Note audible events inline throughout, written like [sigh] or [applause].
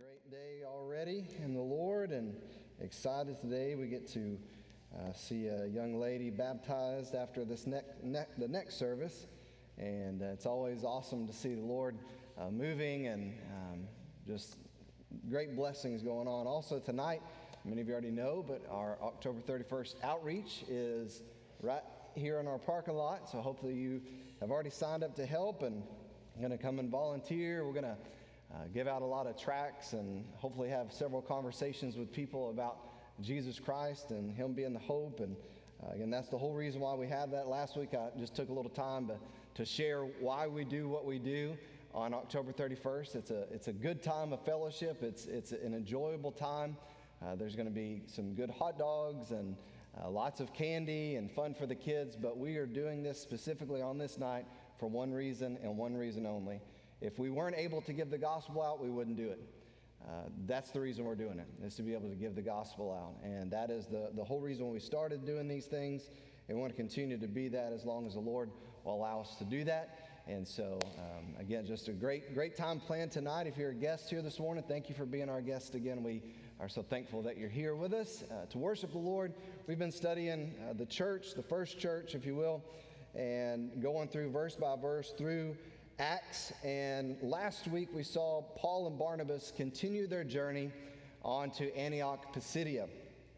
great day already in the Lord and excited today. We get to uh, see a young lady baptized after this next, ne- the next service. And uh, it's always awesome to see the Lord uh, moving and um, just great blessings going on. Also, tonight, many of you already know, but our October 31st outreach is right here in our parking lot. So hopefully, you have already signed up to help and going to come and volunteer. We're going to uh, give out a lot of tracts and hopefully have several conversations with people about Jesus Christ and Him being the hope. And uh, again, that's the whole reason why we had that last week. I just took a little time to, to share why we do what we do on October 31st. It's a, it's a good time of fellowship, it's, it's an enjoyable time. Uh, there's going to be some good hot dogs and uh, lots of candy and fun for the kids, but we are doing this specifically on this night for one reason and one reason only if we weren't able to give the gospel out, we wouldn't do it. Uh, that's the reason we're doing it, is to be able to give the gospel out. And that is the, the whole reason we started doing these things. And we want to continue to be that as long as the Lord will allow us to do that. And so, um, again, just a great, great time planned tonight. If you're a guest here this morning, thank you for being our guest again. We are so thankful that you're here with us uh, to worship the Lord. We've been studying uh, the church, the first church, if you will, and going through verse by verse through Acts. And last week we saw Paul and Barnabas continue their journey on to Antioch Pisidia.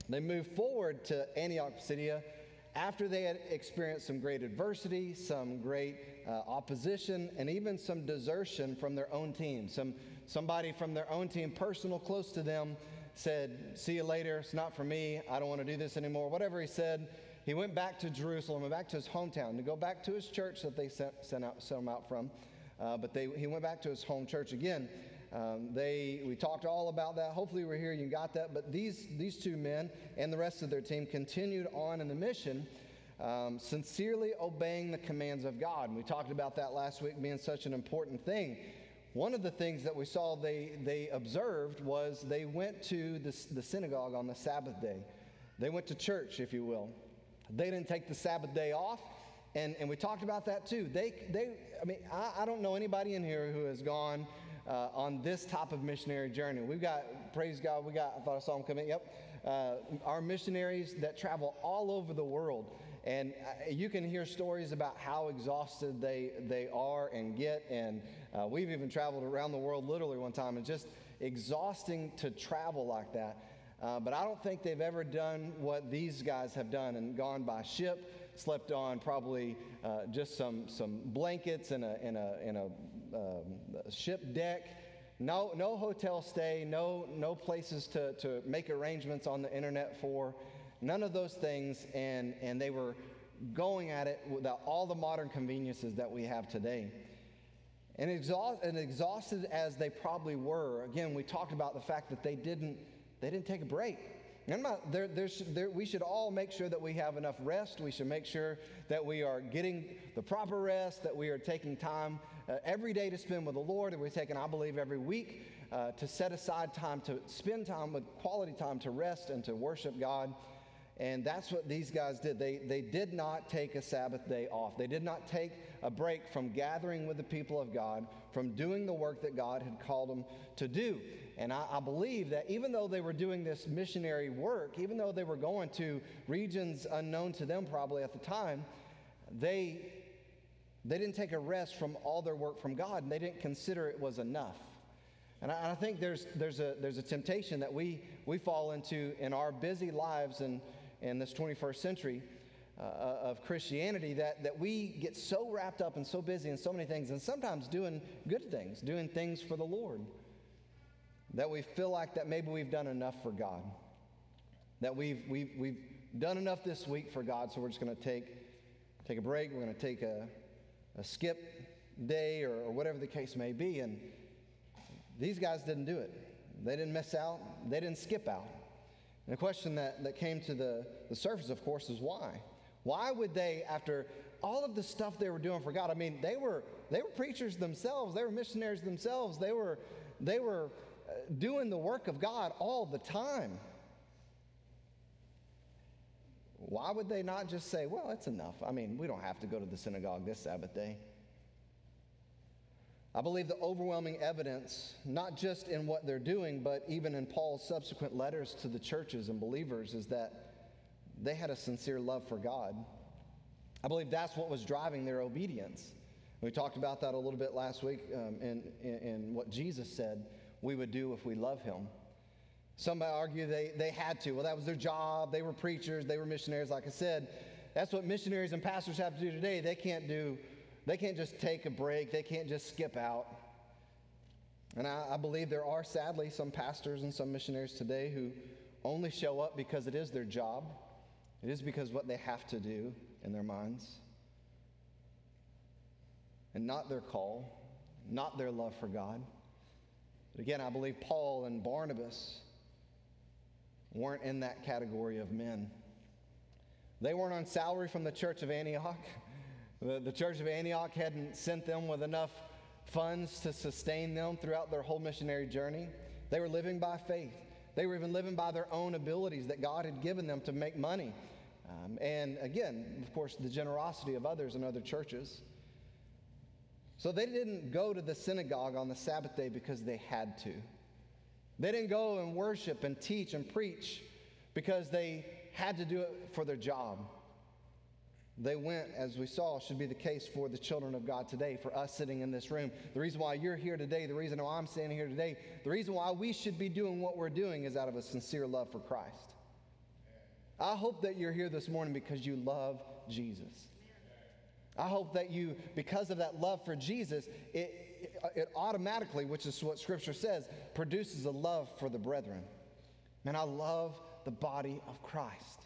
They moved forward to Antioch Pisidia after they had experienced some great adversity, some great uh, opposition, and even some desertion from their own team. Some, somebody from their own team, personal, close to them, said, See you later, it's not for me, I don't want to do this anymore. Whatever he said, he went back to Jerusalem, went back to his hometown to go back to his church that they sent, sent, out, sent him out from. Uh, but they, he went back to his home church again. Um, they, we talked all about that. Hopefully, we're here, you got that. But these, these two men and the rest of their team continued on in the mission, um, sincerely obeying the commands of God. And we talked about that last week being such an important thing. One of the things that we saw they, they observed was they went to the, the synagogue on the Sabbath day. They went to church, if you will. They didn't take the Sabbath day off. And, and we talked about that too. They, they, I mean, I, I don't know anybody in here who has gone uh, on this type of missionary journey. We've got, praise God, we got, I thought I saw them coming. Yep. Uh, our missionaries that travel all over the world. And uh, you can hear stories about how exhausted they, they are and get. And uh, we've even traveled around the world literally one time. It's just exhausting to travel like that. Uh, but I don't think they've ever done what these guys have done and gone by ship, slept on probably uh, just some, some blankets in a, in a, in a, um, a ship deck. No, no hotel stay, no, no places to, to make arrangements on the internet for, none of those things. And, and they were going at it without all the modern conveniences that we have today. And, exhaust, and exhausted as they probably were, again, we talked about the fact that they didn't they didn't take a break. Not, there, there, we should all make sure that we have enough rest. We should make sure that we are getting the proper rest, that we are taking time uh, every day to spend with the Lord, and we're taking, I believe, every week uh, to set aside time to spend time with quality time to rest and to worship God. And that's what these guys did. They, they did not take a Sabbath day off. They did not take a break from gathering with the people of God, from doing the work that God had called them to do. And I, I believe that even though they were doing this missionary work, even though they were going to regions unknown to them probably at the time, they, they didn't take a rest from all their work from God, and they didn't consider it was enough. And I, I think there's, there's, a, there's a temptation that we, we fall into in our busy lives and in this 21st century uh, of Christianity that, that we get so wrapped up and so busy in so many things, and sometimes doing good things, doing things for the Lord, that we feel like that maybe we've done enough for God. That we've, we've, we've done enough this week for God, so we're just going to take, take a break, we're going to take a, a skip day or, or whatever the case may be. And these guys didn't do it. They didn't miss out, they didn't skip out. And the question that, that came to the, the surface, of course, is why? Why would they, after all of the stuff they were doing for God, I mean, they were, they were preachers themselves, they were missionaries themselves, they were, they were doing the work of God all the time. Why would they not just say, well, it's enough? I mean, we don't have to go to the synagogue this Sabbath day. I believe the overwhelming evidence, not just in what they're doing, but even in Paul's subsequent letters to the churches and believers, is that they had a sincere love for God. I believe that's what was driving their obedience. We talked about that a little bit last week um, in, in, in what Jesus said we would do if we love him. Some argue they, they had to. Well, that was their job. They were preachers, they were missionaries. Like I said, that's what missionaries and pastors have to do today. They can't do, they can't just take a break, they can't just skip out. And I, I believe there are sadly some pastors and some missionaries today who only show up because it is their job. It is because what they have to do in their minds. And not their call, not their love for God. But again, I believe Paul and Barnabas weren't in that category of men. They weren't on salary from the church of Antioch. The, the church of Antioch hadn't sent them with enough funds to sustain them throughout their whole missionary journey. They were living by faith. They were even living by their own abilities that God had given them to make money. Um, and again, of course, the generosity of others in other churches. So they didn't go to the synagogue on the Sabbath day because they had to. They didn't go and worship and teach and preach because they had to do it for their job. They went, as we saw, should be the case for the children of God today, for us sitting in this room. The reason why you're here today, the reason why I'm standing here today, the reason why we should be doing what we're doing is out of a sincere love for Christ. I hope that you're here this morning because you love Jesus. I hope that you, because of that love for Jesus, it, it, automatically, which is what Scripture says, produces a love for the brethren. Man, I love the body of Christ.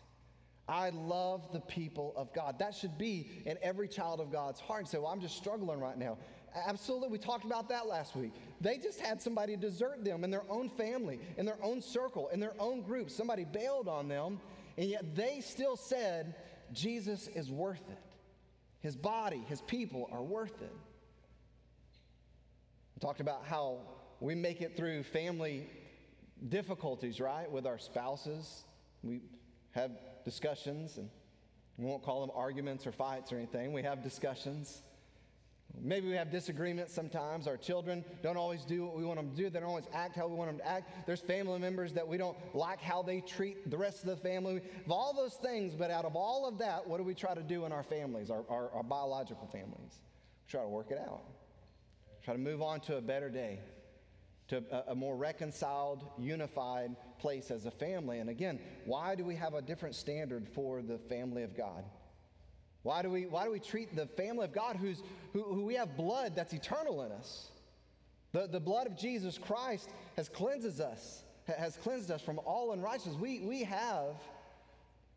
I love the people of God. That should be in every child of God's heart. So well, I'm just struggling right now. Absolutely, we talked about that last week. They just had somebody desert them in their own family, in their own circle, in their own group. Somebody bailed on them, and yet they still said, Jesus is worth it. His body, his people are worth it. We talked about how we make it through family difficulties, right, with our spouses. We have discussions, and we won't call them arguments or fights or anything. We have discussions. Maybe we have disagreements sometimes. Our children don't always do what we want them to do. They don't always act how we want them to act. There's family members that we don't like how they treat the rest of the family. Of all those things, but out of all of that, what do we try to do in our families, our, our, our biological families? We try to work it out. Try to move on to a better day, to a, a more reconciled, unified place as a family. And again, why do we have a different standard for the family of God? Why do we, why do we treat the family of God who's, who, who we have blood that's eternal in us? The, the blood of Jesus Christ has cleanses us, has cleansed us from all unrighteousness. We, we have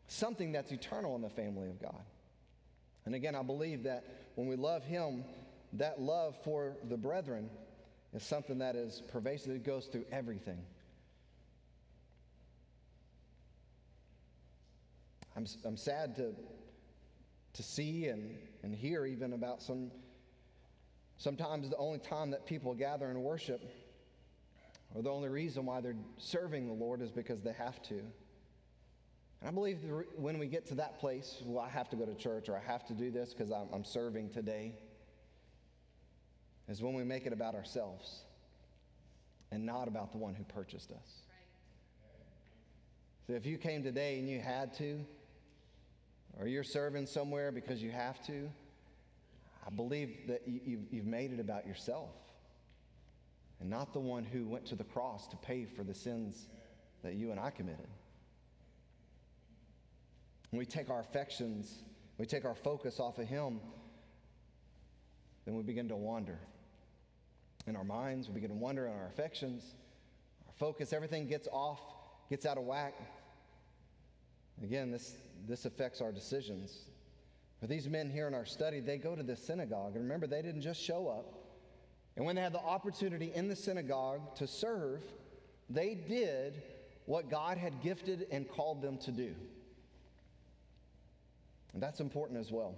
something that's eternal in the family of God. And again, I believe that when we love Him, that love for the brethren is something that is pervasive. It goes through everything. I'm, I'm sad to to see and, and hear even about some sometimes the only time that people gather and worship or the only reason why they're serving the Lord is because they have to. And I believe when we get to that place, well, I have to go to church or I have to do this because I'm, I'm serving today, is when we make it about ourselves and not about the one who purchased us. So if you came today and you had to, or you're serving somewhere because you have to, I believe that you, have made it about yourself and not the one who went to the cross to pay for the sins that you and I committed. When we take our affections, we take our focus off of Him, then we begin to wander. In our minds, we begin to wander in our affections, our focus, everything gets off, gets out of whack. Again, this, this affects our decisions. For these men here in our study, they go to the synagogue. And remember, they didn't just show up. And when they had the opportunity in the synagogue to serve, they did what God had gifted and called them to do. And that's important as well.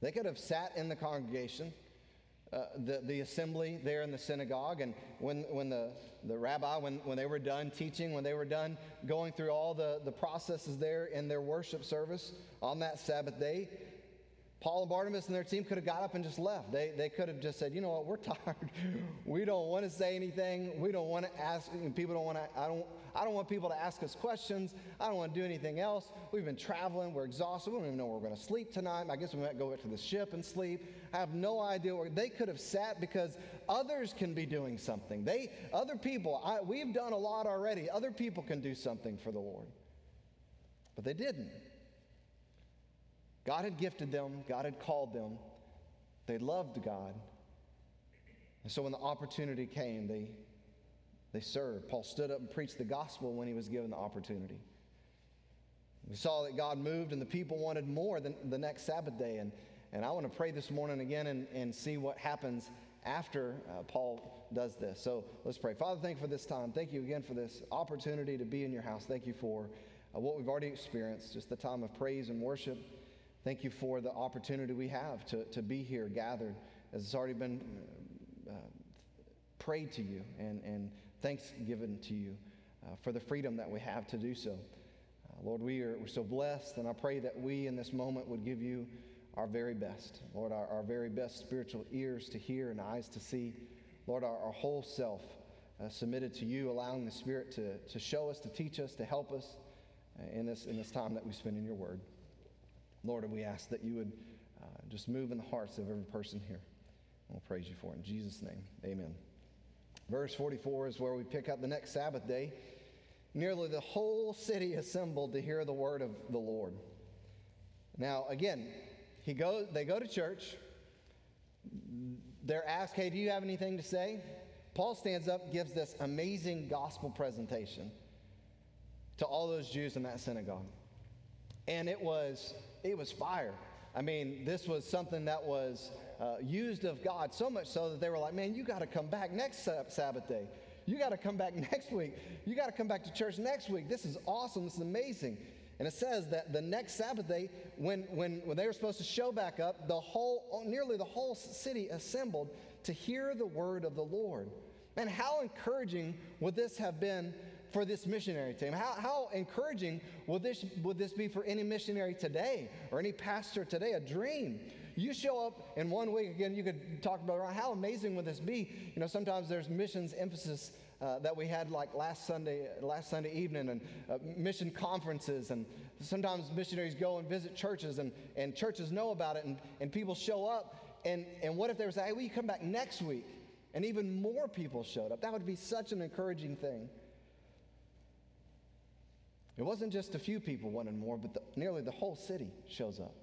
They could have sat in the congregation uh, the, the assembly there in the synagogue. And when, when the, the rabbi, when, when they were done teaching, when they were done going through all the, the processes there in their worship service on that Sabbath day, Paul and Barnabas and their team could have got up and just left. They, they could have just said, you know what, we're [laughs] tired. we don't want to say anything. We don't want to ask, people don't want to, I don't, I don't want people to ask us questions. I don't want to do anything else. We've been traveling. We're exhausted. We don't even know where we're going to sleep tonight. I guess we might go back to the ship and sleep. I have no idea where they could have sat because others can be doing something. They, other people, I, we've done a lot already. Other people can do something for the Lord. But they didn't. God had gifted them, God had called them, they loved God. And so when the opportunity came, they, they served. Paul stood up and preached the gospel when he was given the opportunity. We saw that God moved and the people wanted more than the next Sabbath day. And, and I want to pray this morning again and, and see what happens after uh, Paul does this. So let's pray. Father, thank you for this time. Thank you again for this opportunity to be in your house. Thank you for uh, what we've already experienced, just the time of praise and worship. Thank you for the opportunity we have to, to be here gathered, as it's already been uh, prayed to you and, and thanks given to you uh, for the freedom that we have to do so. Uh, Lord, we are we're so blessed, and I pray that we in this moment would give you our very best. Lord, our, our very best spiritual ears to hear and eyes to see. Lord, our, our whole self uh, submitted to you, allowing the Spirit to, to show us, to teach us, to help us uh, in, this, in this time that we spend in your word. Lord, we ask that you would uh, just move in the hearts of every person here. We'll praise you for it. In Jesus' name, amen. Verse 44 is where we pick up the next Sabbath day. Nearly the whole city assembled to hear the word of the Lord. Now, again, he goes, they go to church. They're asked, Hey, do you have anything to say? Paul stands up, gives this amazing gospel presentation to all those Jews in that synagogue. And it was it was fire. I mean, this was something that was uh, used of God so much so that they were like, man, you got to come back next Sabbath day. You got to come back [laughs] next week. You got to come back to church next week. This is awesome. This is amazing. And it says that the next Sabbath day, when, when, when they were supposed to show back up, the whole, nearly the whole city assembled to hear the word of the Lord. And how encouraging would this have been for this missionary team? How, how encouraging would this, would this be for any missionary today or any pastor today? A dream. You show up in one week, again, you could talk about how amazing would this be? You know, sometimes there's missions emphasis uh, that we had like last Sunday, last Sunday evening, and uh, mission conferences, and sometimes missionaries go and visit churches, and, and churches know about it, and, and people show up, and, and what if they were saying, hey, will you come back next week? And even more people showed up. That would be such an encouraging thing. It wasn't just a few people wanting more, but the, nearly the whole city shows up.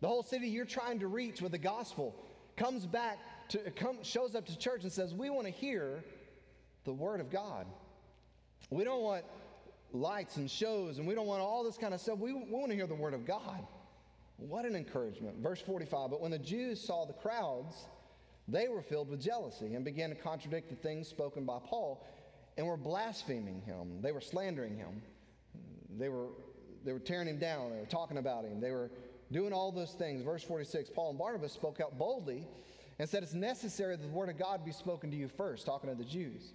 The whole city you're trying to reach with the gospel comes back to come, shows up to church and says, "We want to hear the word of God. We don't want lights and shows, and we don't want all this kind of stuff. We, we want to hear the word of God." What an encouragement. Verse 45 But when the Jews saw the crowds, they were filled with jealousy and began to contradict the things spoken by Paul and were blaspheming him. They were slandering him. They were, they were tearing him down. They were talking about him. They were doing all those things. Verse 46 Paul and Barnabas spoke out boldly and said, It's necessary that the word of God be spoken to you first, talking to the Jews.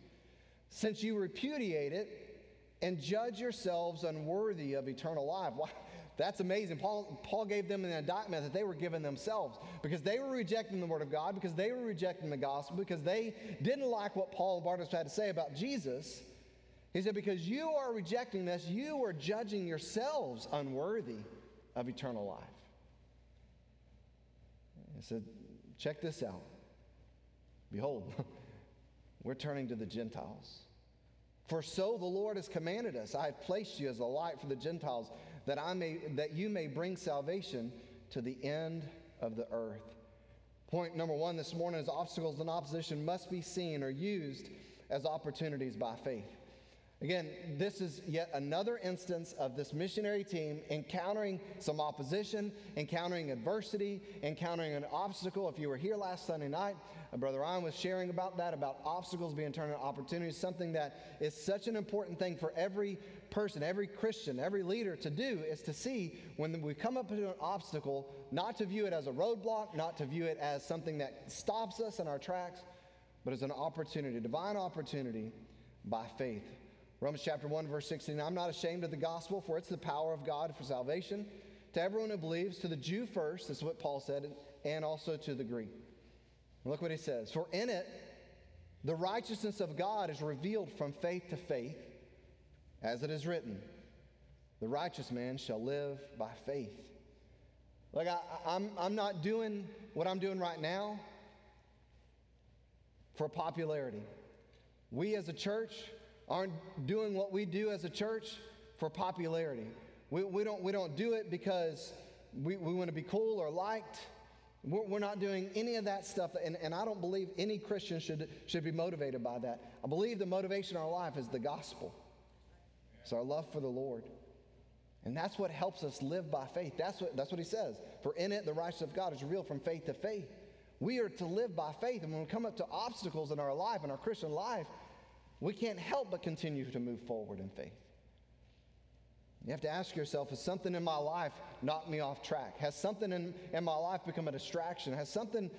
Since you repudiate it and judge yourselves unworthy of eternal life. [laughs] Wow, that's amazing. Paul, Paul gave them an indictment that they were giving themselves because they were rejecting the word of God, because they were rejecting the gospel, because they didn't like what Paul and Barnabas had to say about Jesus. He said, Because you are rejecting this, you are judging yourselves unworthy of eternal life. He said, Check this out. Behold, [laughs] we're turning to the Gentiles. For so the Lord has commanded us I have placed you as a light for the Gentiles, that, I may, that you may bring salvation to the end of the earth. Point number one this morning is obstacles and opposition must be seen or used as opportunities by faith. Again, this is yet another instance of this missionary team encountering some opposition, encountering adversity, encountering an obstacle. If you were here last Sunday night, uh, Brother Ryan was sharing about that, about obstacles being turned into opportunities, something that is such an important thing for every person, every Christian, every leader to do is to see when we come up to an obstacle, not to view it as a roadblock, not to view it as something that stops us in our tracks, but as an opportunity, divine opportunity by faith Romans chapter 1, verse 16 I'm not ashamed of the gospel, for it's the power of God for salvation to everyone who believes, to the Jew first, that's what Paul said, and also to the Greek. Look what he says. For in it, the righteousness of God is revealed from faith to faith, as it is written, the righteous man shall live by faith. Like, I, I'm, I'm not doing what I'm doing right now for popularity. We as a church aren't doing what we do as a church for popularity. We, we, don't, we don't do it because we, we want to be cool or liked. We're, we're not doing any of that stuff, and, and I don't believe any Christian should, should be motivated by that. I believe the motivation in our life is the gospel. It's our love for the Lord. And that's what helps us live by faith. That's what, that's what he says. For in it, the righteousness of God is revealed from faith to faith. We are to live by faith. And when we come up to obstacles in our life, in our Christian life, we can't help but continue to move forward in faith. You have to ask yourself Has something in my life knocked me off track? Has something in, in my life become a distraction? Has something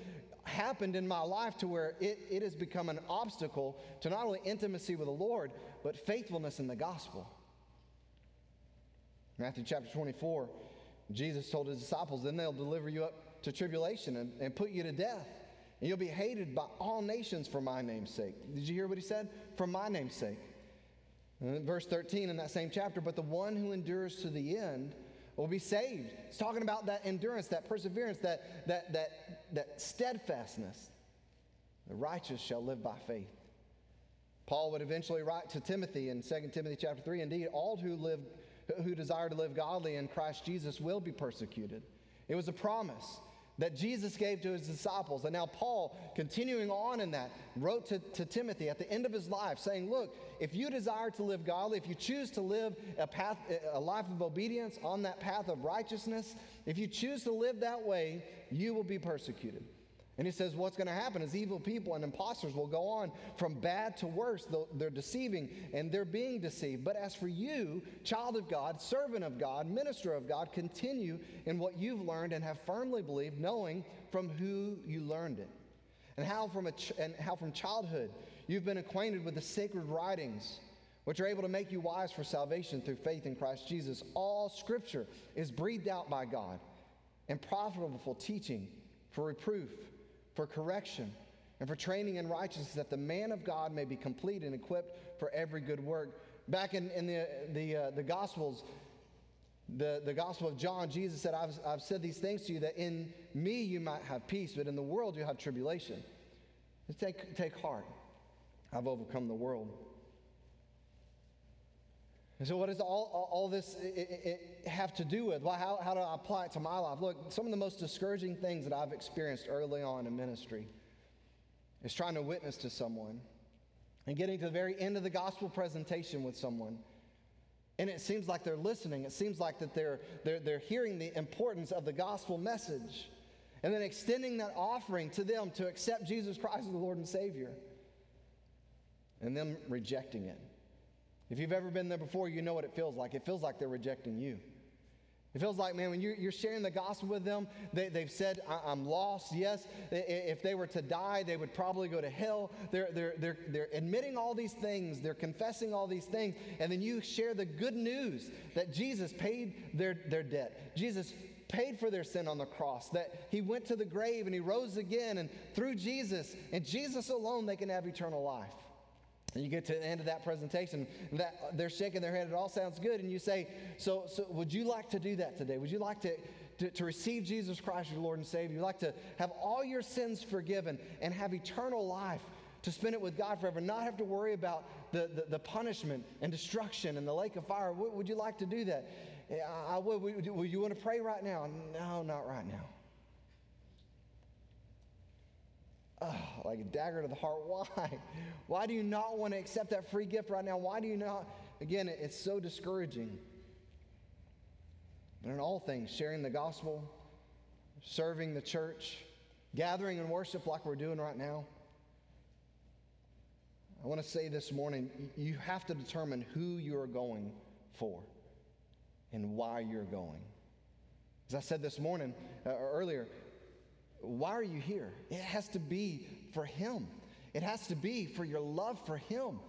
happened in my life to where it, it has become an obstacle to not only intimacy with the Lord, but faithfulness in the gospel? Matthew chapter 24, Jesus told his disciples, Then they'll deliver you up to tribulation and, and put you to death. And you'll be hated by all nations for my name's sake. Did you hear what he said? For my name's sake. Uh, verse 13 in that same chapter, but the one who endures to the end will be saved. It's talking about that endurance, that perseverance, that, that, that, that steadfastness. The righteous shall live by faith. Paul would eventually write to Timothy in 2 Timothy chapter 3 Indeed, all who live who desire to live godly in Christ Jesus will be persecuted. It was a promise that Jesus gave to his disciples. And now, Paul, continuing on in that, wrote to, to Timothy at the end of his life, saying, Look, if you desire to live godly, if you choose to live a, path, a life of obedience on that path of righteousness, if you choose to live that way, you will be persecuted. And he says, What's going to happen is evil people and imposters will go on from bad to worse. They're deceiving and they're being deceived. But as for you, child of God, servant of God, minister of God, continue in what you've learned and have firmly believed, knowing from who you learned it. And how from, ch- and how from childhood you've been acquainted with the sacred writings, which are able to make you wise for salvation through faith in Christ Jesus. All scripture is breathed out by God and profitable for teaching, for reproof for correction, and for training in righteousness, that the man of God may be complete and equipped for every good work. Back in, in the, the, uh, the Gospels, the, the Gospel of John, Jesus said, I've, I've said these things to you that in me you might have peace, but in the world you have tribulation. Take, take heart. I've overcome the world. And so, what does all, all, this have to do with? Well, how, how do I apply it to my life? Look, some of the most discouraging things that I've experienced early on in ministry is trying to witness to someone and getting to the very end of the gospel presentation with someone. And it seems like they're listening. It seems like that they're, they're, they're hearing the importance of the gospel message. And then extending that offering to them to accept Jesus Christ as the Lord and Savior. And them rejecting it. If you've ever been there before, you know what it feels like. It feels like they're rejecting you. It feels like, man, when you're, sharing the gospel with them, they, have said, I'm lost. Yes, if they were to die, they would probably go to hell. They're, they're, they're, they're admitting all these things, they're confessing all these things, and then you share the good news that Jesus paid their, their debt. Jesus paid for their sin on the cross, that he went to the grave and he rose again, and through Jesus and Jesus alone, they can have eternal life. And you get to the end of that presentation, that they're shaking their head. It all sounds good, and you say, "So, so would you like to do that today? Would you like to, to, to receive Jesus Christ, your Lord and Savior? Would You'd like to have all your sins forgiven and have eternal life to spend it with God forever, not have to worry about the, the, the punishment and destruction and the lake of fire? Would, would you like to do that? I would. Would, would you want to pray right now? No, not right now. Oh, like a dagger to the heart. [laughs] Why? Why do you not want to accept that free gift right now? Why do you not? Again, it's so discouraging. But in all things, sharing the gospel, serving the church, gathering in worship like we're doing right now, I want to say this morning you have to determine who you're going for and why you're going. As I said this morning, uh, earlier, why are you here? It has to be for Him. It has to be for your love for Him.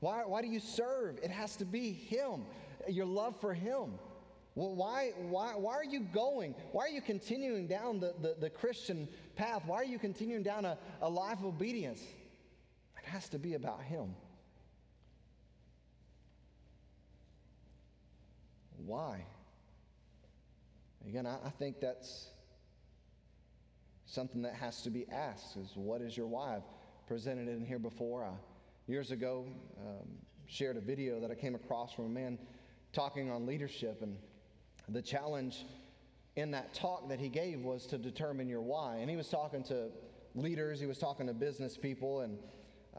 Why, why do you serve? It has to be Him, your love for Him. Well, why, why, why are you going? Why are you continuing down the, the, the Christian path? Why are you continuing down a, a life of obedience? It has to be about Him. Why? Again, I, I think that's something that has to be asked is what is your why? I've presented it in here before. I, years ago, um, shared a video that I came across from a man talking on leadership, and the challenge in that talk that he gave was to determine your why. And he was talking to leaders, he was talking to business people, and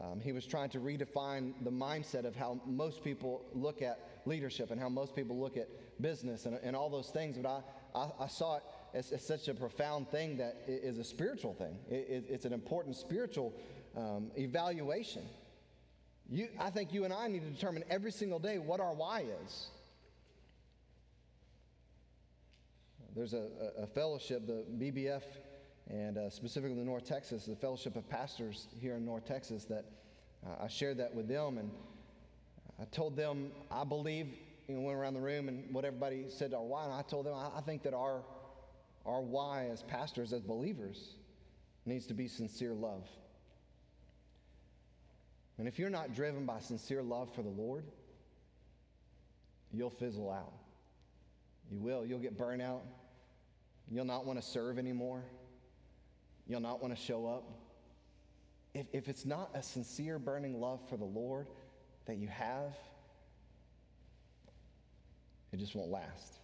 um, he was trying to redefine the mindset of how most people look at leadership and how most people look at business and, and all those things. But I, I, I saw it as, as, such a profound thing that is a spiritual thing. It, it, it's an important spiritual um, evaluation. You, I think you and I need to determine every single day what our why is. There's a, a fellowship, the BBF, and uh, specifically North Texas, the Fellowship of Pastors here in North Texas, that uh, I shared that with them. And I told them, I believe, you know, went around the room and what everybody said to our why. And I told them, I, I think that our, our why as pastors, as believers, needs to be sincere love. And if you're not driven by sincere love for the Lord, you'll fizzle out. You will. You'll get burnt out. You'll not want to serve anymore. You'll not want to show up. If, if it's not a sincere, burning love for the Lord that you have, it just won't last.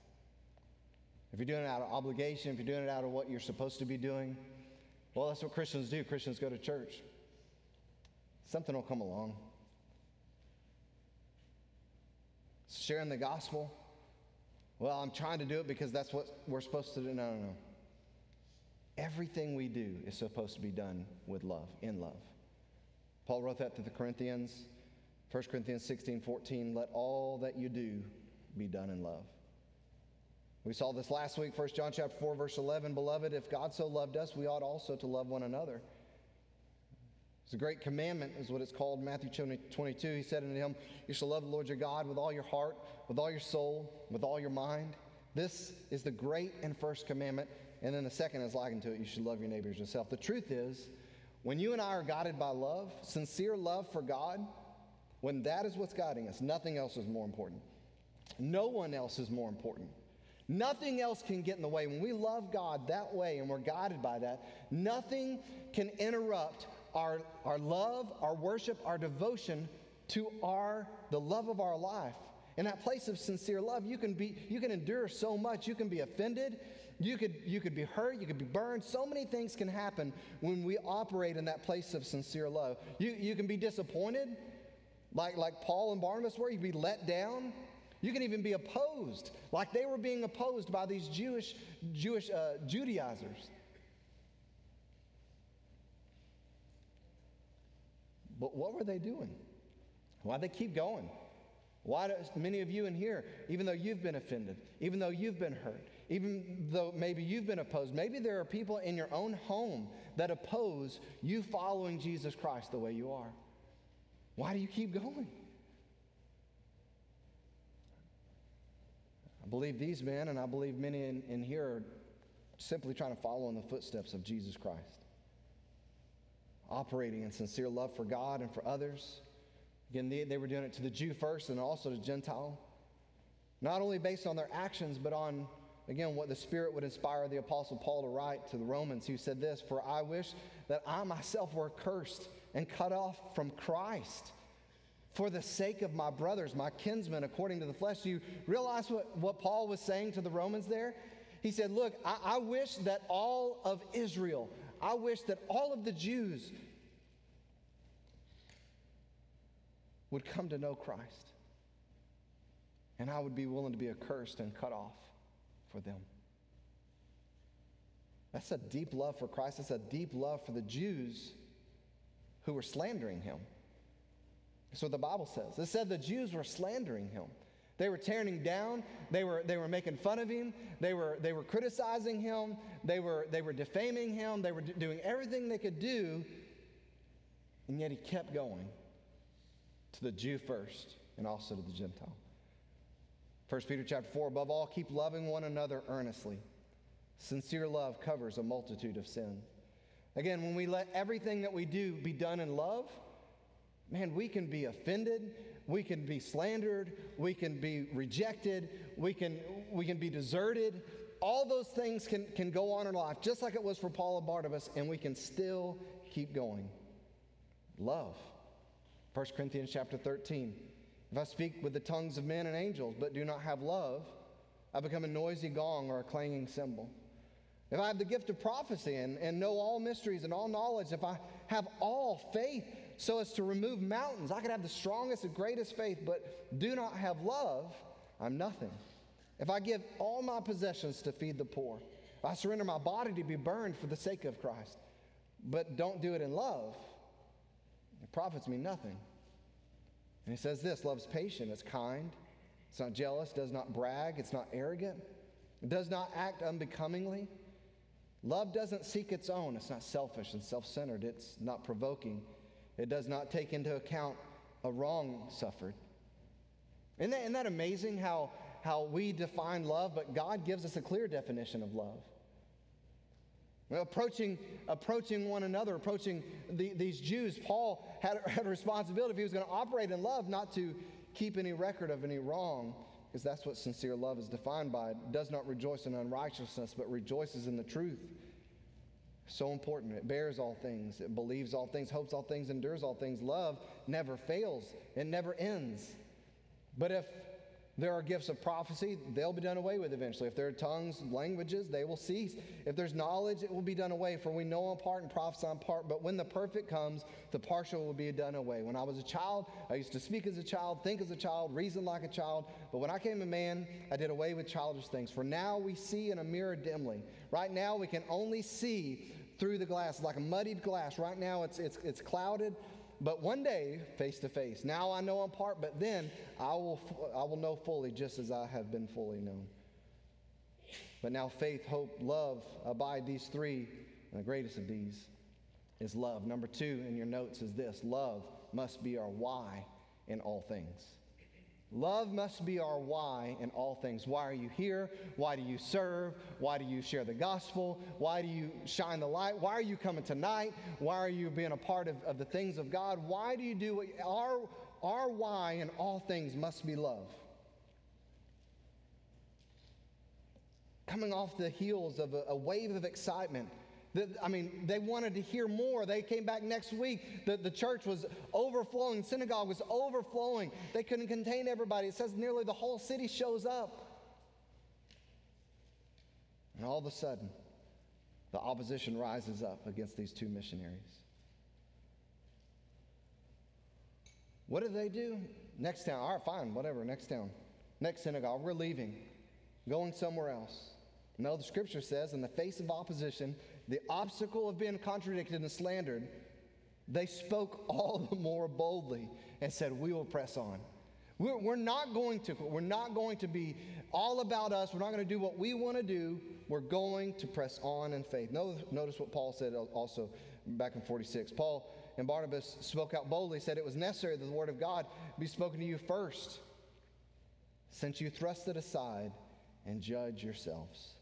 If you're doing it out of obligation, if you're doing it out of what you're supposed to be doing, well, that's what Christians do. Christians go to church. Something will come along. Sharing the gospel, well, I'm trying to do it because that's what we're supposed to do. No, no, no. Everything we do is supposed to be done with love, in love. Paul wrote that to the Corinthians, 1 Corinthians 16, 14. Let all that you do be done in love. We saw this last week, 1 John chapter 4, verse 11. Beloved, if God so loved us, we ought also to love one another. It's a great commandment, is what it's called. Matthew 22, he said unto him, You shall love the Lord your God with all your heart, with all your soul, with all your mind. This is the great and first commandment. And then the second is likened to it you should love your neighbors yourself. The truth is, when you and I are guided by love, sincere love for God, when that is what's guiding us, nothing else is more important. No one else is more important. Nothing else can get in the way. When we love God that way and we're guided by that, nothing can interrupt our, our love, our worship, our devotion to our, the love of our life. In that place of sincere love, you can, be, you can endure so much. You can be offended. You could, you could be hurt. You could be burned. So many things can happen when we operate in that place of sincere love. You, you can be disappointed, like, like Paul and Barnabas were. You can be let down. You can even be opposed, like they were being opposed by these Jewish, Jewish uh, Judaizers. But what were they doing? Why they keep going? Why do many of you in here, even though you've been offended, even though you've been hurt, even though maybe you've been opposed, maybe there are people in your own home that oppose you following Jesus Christ the way you are. Why do you keep going? Believe these men, and I believe many in, in here, are simply trying to follow in the footsteps of Jesus Christ operating in sincere love for God and for others. Again, they, they were doing it to the Jew first and also to Gentile. Not only based on their actions, but on, again, what the Spirit would inspire the Apostle Paul to write to the Romans, who said this For I wish that I myself were cursed and cut off from Christ for the sake of my brothers, my kinsmen, according to the flesh. Do you realize what, what Paul was saying to the Romans there? He said, Look, I, I wish that all of Israel I wish that all of the Jews would come to know Christ. And I would be willing to be accursed and cut off for them. That's a deep love for Christ. That's a deep love for the Jews who were slandering him. That's what the Bible says. It said the Jews were slandering him. They were tearing him down. They were, they were making fun of him. They were, they were criticizing him. They were, they were defaming him. They were d- doing everything they could do. And yet he kept going to the Jew first and also to the Gentile. 1 Peter chapter 4, above all, keep loving one another earnestly. Sincere love covers a multitude of sins. Again, when we let everything that we do be done in love, man, we can be offended, we can be slandered, we can be rejected, we can, we can be deserted. All those things can, can go on in life, just like it was for Paul and Barnabas, and we can still keep going. Love. 1 Corinthians chapter 13. If I speak with the tongues of men and angels, but do not have love, I become a noisy gong or a clanging cymbal. If I have the gift of prophecy and, and know all mysteries and all knowledge, if I have all faith so as to remove mountains, I could have the strongest and greatest faith, but do not have love, I'm nothing. If I give all my possessions to feed the poor, I surrender my body to be burned for the sake of Christ, but don't do it in love, it profits me nothing. And he says this love's patient, it's kind, it's not jealous, does not brag, it's not arrogant, it does not act unbecomingly. Love doesn't seek its own, it's not selfish and self centered, it's not provoking, it does not take into account a wrong suffered. Isn't that, isn't that amazing how, how we define love, but God gives us a clear definition of love? Approaching, approaching one another, approaching the, these Jews, Paul had, [laughs] had a responsibility if he was going to operate in love, not to keep any record of any wrong, because that's what sincere love is defined by. It does not rejoice in unrighteousness, but rejoices in the truth. So important. It bears all things, it believes all things, hopes all things, endures all things. Love never fails, it never ends. But if there are gifts of prophecy, they'll be done away with eventually. If there are tongues, languages, they will cease. If there's knowledge, it will be done away. For we know in part and prophesy in part. But when the perfect comes, the partial will be done away. When I was a child, I used to speak as a child, think as a child, reason like a child. But when I came a man, I did away with childish things. For now we see in a mirror dimly. Right now we can only see through the glass, like a muddied glass. Right now it's, it's, it's clouded but one day, face to face. Now I know in part, but then I will, I will know fully just as I have been fully known. But now faith, hope, love abide these three, and the greatest of these is love. Number two in your notes is this love must be our why in all things. Love must be our why in all things. Why are you here? Why do you serve? Why do you share the gospel? Why do you shine the light? Why are you coming tonight? Why are you being a part of, of the things of God? Why do you do what our, our why in all things must be love? Coming off the heels of a, a wave of excitement I mean, they wanted to hear more. They came back next week. The, the church was overflowing, synagogue was overflowing. They couldn't contain everybody. It says nearly the whole city shows up. And all of a sudden, the opposition rises up against these two missionaries. What do they do? Next town. All right, fine, whatever, next town. Next synagogue, we're leaving, going somewhere else. No, the scripture says, in the face of opposition, the obstacle of being contradicted and slandered, they spoke all the more boldly and said, We will press on. We're, we're not going to, we're not going to be all about us. We're not going to do what we want to do. We're going to press on in faith. Notice, what Paul said also back in 46. Paul and Barnabas spoke out boldly, said it was necessary that the word of God be spoken to you first, since you thrust it aside and judge yourselves.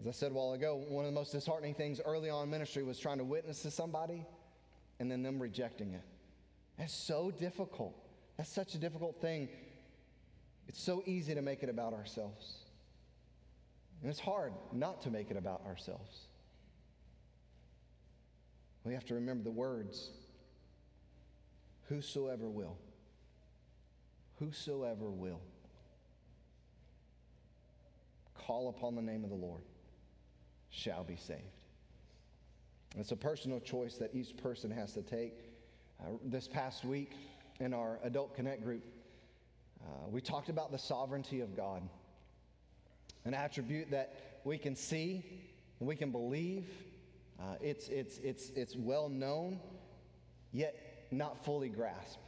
As I said a while ago, one of the most disheartening things early on in ministry was trying to witness to somebody and then them rejecting it. That's so difficult. That's such a difficult thing. It's so easy to make it about ourselves. And it's hard not to make it about ourselves. We have to remember the words whosoever will. Whosoever will. Call upon the name of the Lord shall be saved. It's a personal choice that each person has to take. Uh, this past week in our Adult Connect group, uh, we talked about the sovereignty of God, an attribute that we can see and we can believe. Uh, it's, it's, it's, it's well known, yet not fully grasped.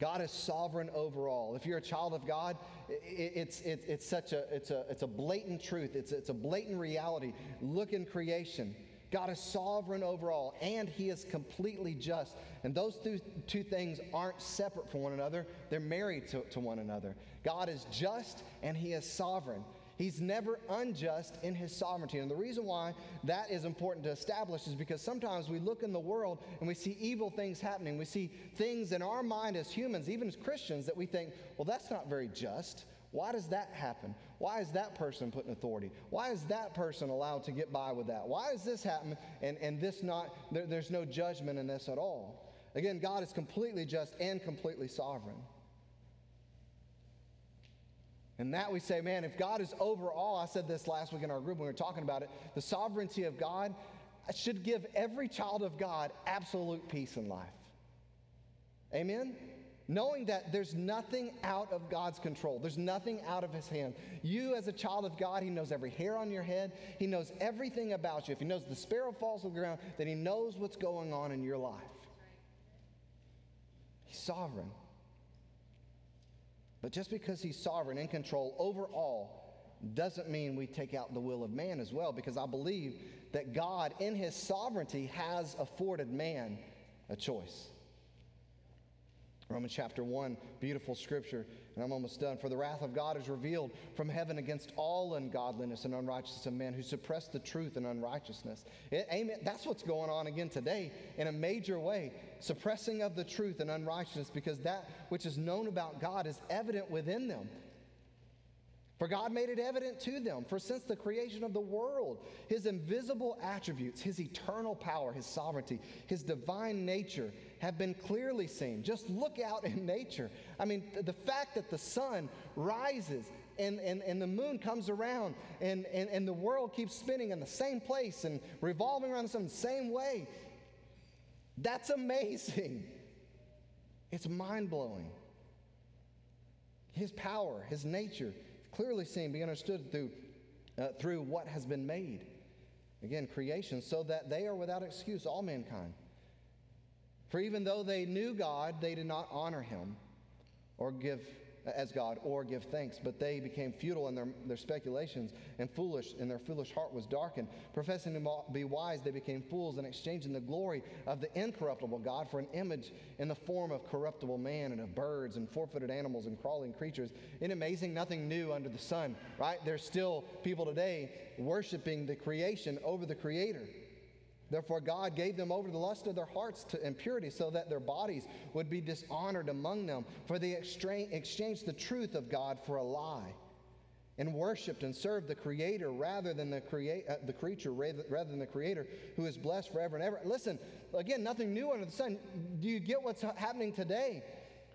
God is sovereign over all. If you're a child of God, it's, it's, it's such a, it's a, it's a blatant truth. It's, it's a blatant reality. Look in creation. God is sovereign over all, and He is completely just. And those two, two things aren't separate from one another, they're married to, to one another. God is just and He is sovereign. He's never unjust in his sovereignty. And the reason why that is important to establish is because sometimes we look in the world and we see evil things happening. We see things in our mind as humans, even as Christians, that we think, well, that's not very just. Why does that happen? Why is that person put in authority? Why is that person allowed to get by with that? Why does this happen and, and this not, there, there's no judgment in this at all? Again, God is completely just and completely sovereign. And that we say, man, if God is over all, I said this last week in our group when we were talking about it, the sovereignty of God should give every child of God absolute peace in life. Amen? Knowing that there's nothing out of God's control, there's nothing out of His hand. You, as a child of God, He knows every hair on your head, He knows everything about you. If He knows the sparrow falls to the ground, then He knows what's going on in your life. He's sovereign. But just because he's sovereign in control over all doesn't mean we take out the will of man as well, because I believe that God, in his sovereignty, has afforded man a choice. Romans chapter 1, beautiful scripture, and I'm almost done. For the wrath of God is revealed from heaven against all ungodliness and unrighteousness of men who suppress the truth and unrighteousness. It, amen. That's what's going on again today in a major way. Suppressing of the truth and unrighteousness because that which is known about God is evident within them. For God made it evident to them. For since the creation of the world, his invisible attributes, his eternal power, his sovereignty, his divine nature have been clearly seen. Just look out in nature. I mean, the fact that the sun rises and, and, and the moon comes around and, and, and the world keeps spinning in the same place and revolving around the sun the same way, that's amazing. It's mind blowing. His power, his nature clearly seen, be understood through, uh, through what has been made. Again, creation, so that they are without excuse, all mankind. For even though they knew God, they did not honor him or give as God or give thanks, but they became futile in their, their speculations and foolish, and their foolish heart was darkened. Professing to be wise, they became fools and exchanging the glory of the incorruptible God for an image in the form of corruptible man and of birds and four footed animals and crawling creatures. Isn't amazing? Nothing new under the sun, right? There's still people today worshiping the creation over the creator. Therefore, God gave them over the lust of their hearts to impurity, so that their bodies would be dishonored among them. For they exchanged the truth of God for a lie, and worshipped and served the Creator rather than the, crea- uh, the creature, rather than the Creator, who is blessed forever and ever. Listen, again, nothing new under the sun. Do you get what's happening today?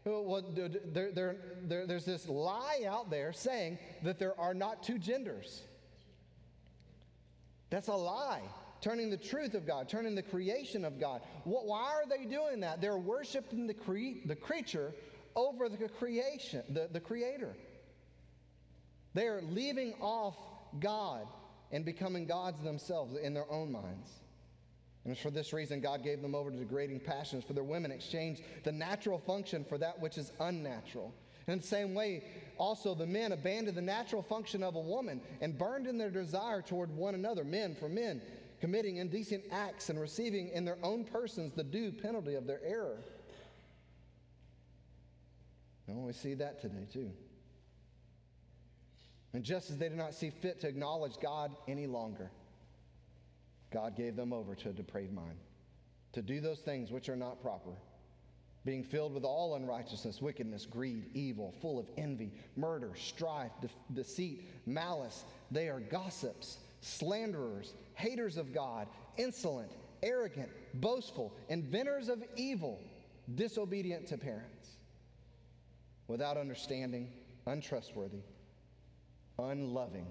Well, there, there, there, there's this lie out there saying that there are not two genders. That's a lie turning the truth of God, turning the creation of God. What, why are they doing that? They're worshiping the, cre- the creature over the creation, the, the creator. They're leaving off God and becoming gods themselves in their own minds. And it's for this reason God gave them over to degrading passions, for their women exchanged the natural function for that which is unnatural. And in the same way, also the men abandoned the natural function of a woman and burned in their desire toward one another, men for men, committing indecent acts and receiving in their own persons the due penalty of their error. And we see that today too. And just as they did not see fit to acknowledge God any longer, God gave them over to a depraved mind to do those things which are not proper, being filled with all unrighteousness, wickedness, greed, evil, full of envy, murder, strife, de- deceit, malice. They are gossips slanderers, haters of God, insolent, arrogant, boastful, inventors of evil, disobedient to parents, without understanding, untrustworthy, unloving,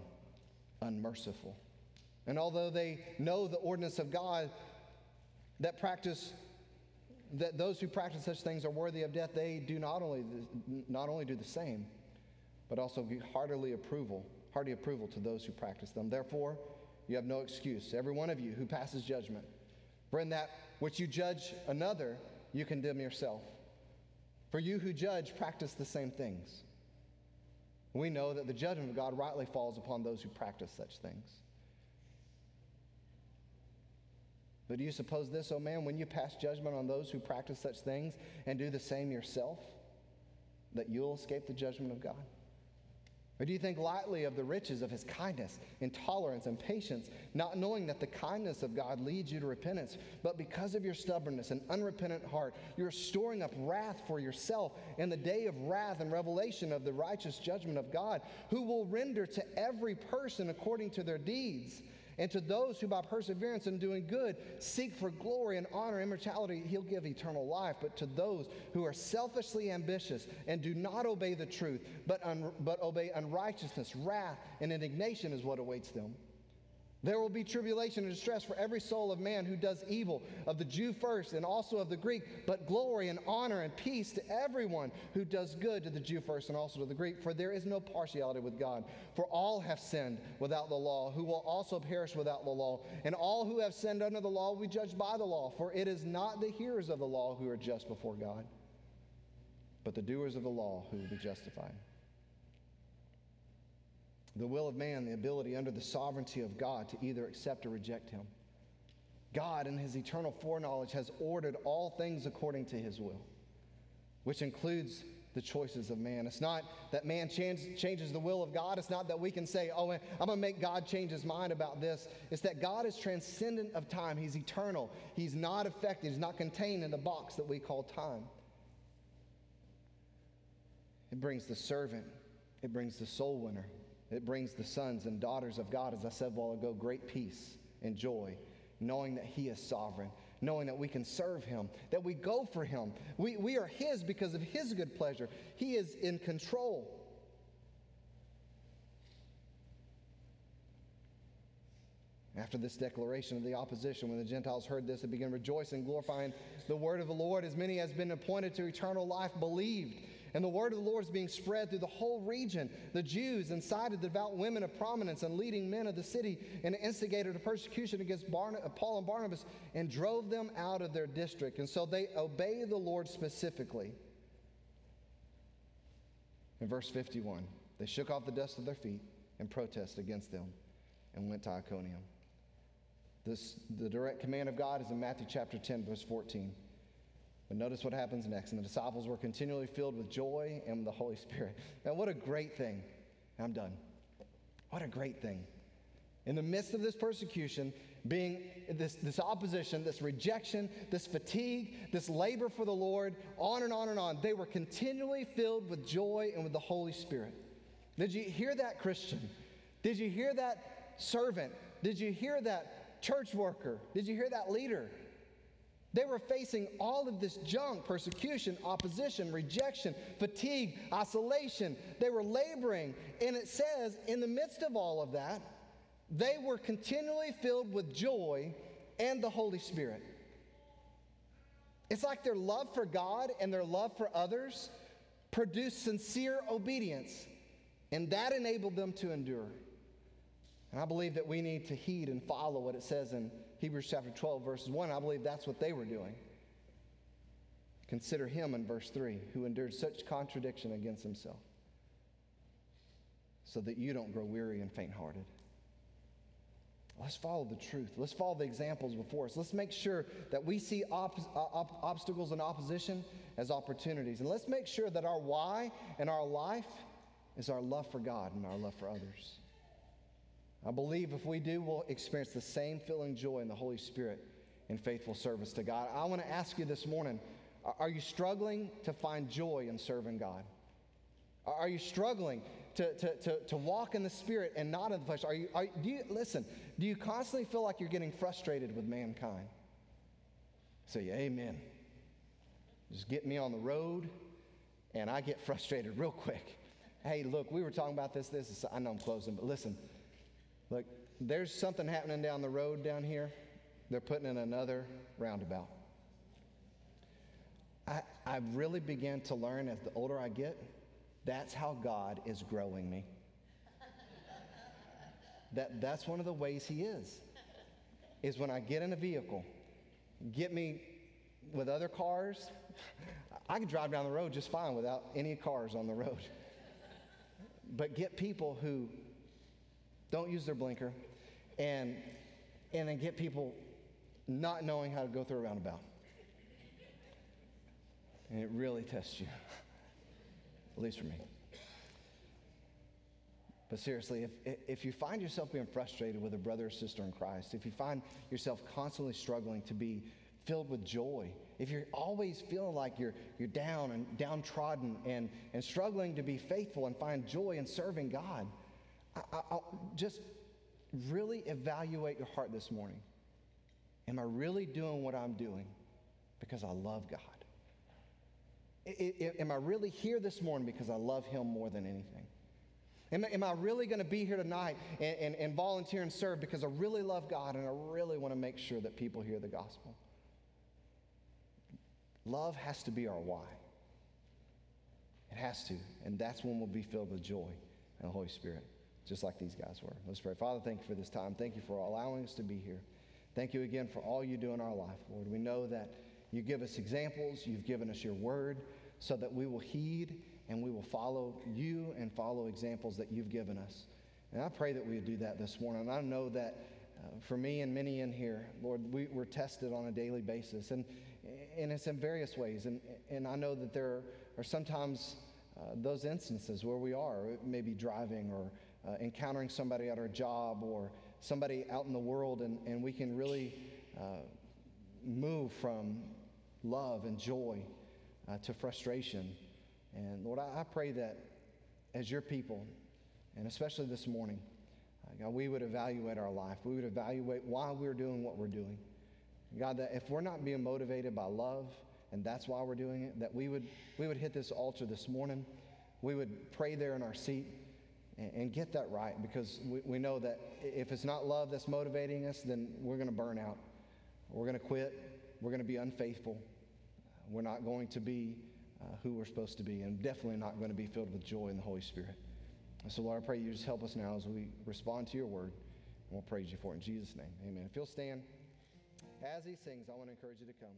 unmerciful. And although they know the ordinance of God that practice that those who practice such things are worthy of death, they do not only not only do the same, but also give heartily approval hearty approval to those who practice them. Therefore, you have no excuse. Every one of you who passes judgment, for in that which you judge another, you condemn yourself. For you who judge practice the same things. We know that the judgment of God rightly falls upon those who practice such things. But do you suppose this, O man, when you pass judgment on those who practice such things and do the same yourself, that you'll escape the judgment of God? Or do you think lightly of the riches of his kindness, intolerance, and patience, not knowing that the kindness of God leads you to repentance? But because of your stubbornness and unrepentant heart, you're storing up wrath for yourself in the day of wrath and revelation of the righteous judgment of God, who will render to every person according to their deeds. And to those who by perseverance in doing good seek for glory and honor and immortality, he'll give eternal life. But to those who are selfishly ambitious and do not obey the truth, but, un- but obey unrighteousness, wrath, and indignation is what awaits them. There will be tribulation and distress for every soul of man who does evil, of the Jew first and also of the Greek, but glory and honor and peace to everyone who does good to the Jew first and also to the Greek. For there is no partiality with God. For all have sinned without the law, who will also perish without the law. And all who have sinned under the law will be judged by the law. For it is not the hearers of the law who are just before God, but the doers of the law who will be justified the will of man, the ability under the sovereignty of God to either accept or reject him. God, in his eternal foreknowledge, has ordered all things according to his will, which includes the choices of man. It's not that man change, changes the will of God. It's not that we can say, oh, I'm going to make God change his mind about this. It's that God is transcendent of time. He's eternal. He's not affected. He's not contained in the box that we call time. It brings the servant, it brings the soul winner. It brings the sons and daughters of God, as I said a while ago, great peace and joy, knowing that He is sovereign, knowing that we can serve Him, that we go for Him. We, we are His because of His good pleasure. He is in control. After this declaration of the opposition, when the Gentiles heard this, they began rejoicing, glorifying the word of the Lord. As many as been appointed to eternal life believed. And the word of the Lord is being spread through the whole region. The Jews incited the devout women of prominence and leading men of the city and instigated a persecution against Barna- uh, Paul and Barnabas and drove them out of their district. And so they obey the Lord specifically. In verse 51, they shook off the dust of their feet and protested against them and went to Iconium. This, the direct command of God is in Matthew chapter 10, verse 14. But notice what happens next. And the disciples were continually filled with joy and the Holy Spirit. [laughs] Man, what a great thing. I'm done. What a great thing. In the midst of this persecution, being this, this opposition, this rejection, this fatigue, this labor for the Lord, on and on and on, they were continually filled with joy and with the Holy Spirit. Did you hear that, Christian? Did you hear that servant? Did you hear that church worker? Did you hear that leader? They were facing all of this junk persecution, opposition, rejection, fatigue, isolation. They were laboring. And it says, in the midst of all of that, they were continually filled with joy and the Holy Spirit. It's like their love for God and their love for others produced sincere obedience, and that enabled them to endure. And I believe that we need to heed and follow what it says in Hebrews chapter 12, verses 1. I believe that's what they were doing. Consider him in verse 3 who endured such contradiction against himself so that you don't grow weary and faint hearted. Let's follow the truth. Let's follow the examples before us. Let's make sure that we see op- uh, op- obstacles and opposition as opportunities. And let's make sure that our why in our life is our love for God and our love for others. I believe if we do, we'll experience the same filling joy in the Holy Spirit in faithful service to God. I want to ask you this morning are you struggling to find joy in serving God? Are you struggling to, to, to, to walk in the Spirit and not in the flesh? Are you, are, do you, listen, do you constantly feel like you're getting frustrated with mankind? Say, Amen. Just get me on the road, and I get frustrated real quick. Hey, look, we were talking about this. This is, I know I'm closing, but listen. Look, there's something happening down the road down here. They're putting in another roundabout. I, I really began to learn as the older I get, that's how God is growing me. that, that's one of the ways He is, is when I get in a vehicle, get me with other cars, I can drive down the road just fine without any cars on the road. But get people who don't use their blinker, and, and then get people not knowing how to go through a roundabout. And it really tests you, at least for me. But seriously, if, if you find yourself being frustrated with a brother or sister in Christ, if you find yourself constantly struggling to be filled with joy, if you're always feeling like you're, you're down and downtrodden and, and struggling to be faithful and find joy in serving God, I, just really evaluate your heart this morning. Am I really doing what I'm doing because I love God? I, I, am I really here this morning because I love Him more than anything? Am, am I really going to be here tonight and, and, and volunteer and serve because I really love God and I really want to make sure that people hear the gospel? Love has to be our why. It has to. And that's when we'll be filled with joy and the Holy Spirit, just like these guys were. Let's pray. Father, thank you for this time. Thank you for allowing us to be here. Thank you again for all you do in our life, Lord. We know that you give us examples, you've given us your word so that we will heed and we will follow you and follow examples that you've given us. And I pray that we would do that this morning. I know that uh, for me and many in here, Lord, we, we're tested on a daily basis. And, and it's in various ways. And, and I know that there are sometimes uh, those instances where we are, maybe driving or uh, encountering somebody at our job or somebody out in the world, and, and we can really uh, move from love and joy uh, to frustration. And Lord, I, I, pray that as your people, and especially this morning, uh, God, we would evaluate our life. We would evaluate why we're doing what we're doing. God, that if we're not being motivated by love, and that's why we're doing it, that we would, we would hit this altar this morning. We would pray there in our seat and get that right because we, we know that if it's not love that's motivating us, then we're going to burn out. We're going to quit. We're going to be unfaithful. We're not going to be uh, who we're supposed to be, and definitely not going to be filled with joy in the Holy Spirit. And so, Lord, I pray you just help us now as we respond to your word. And we'll praise you for it in Jesus' name. Amen. If you'll stand as he sings, I want to encourage you to come.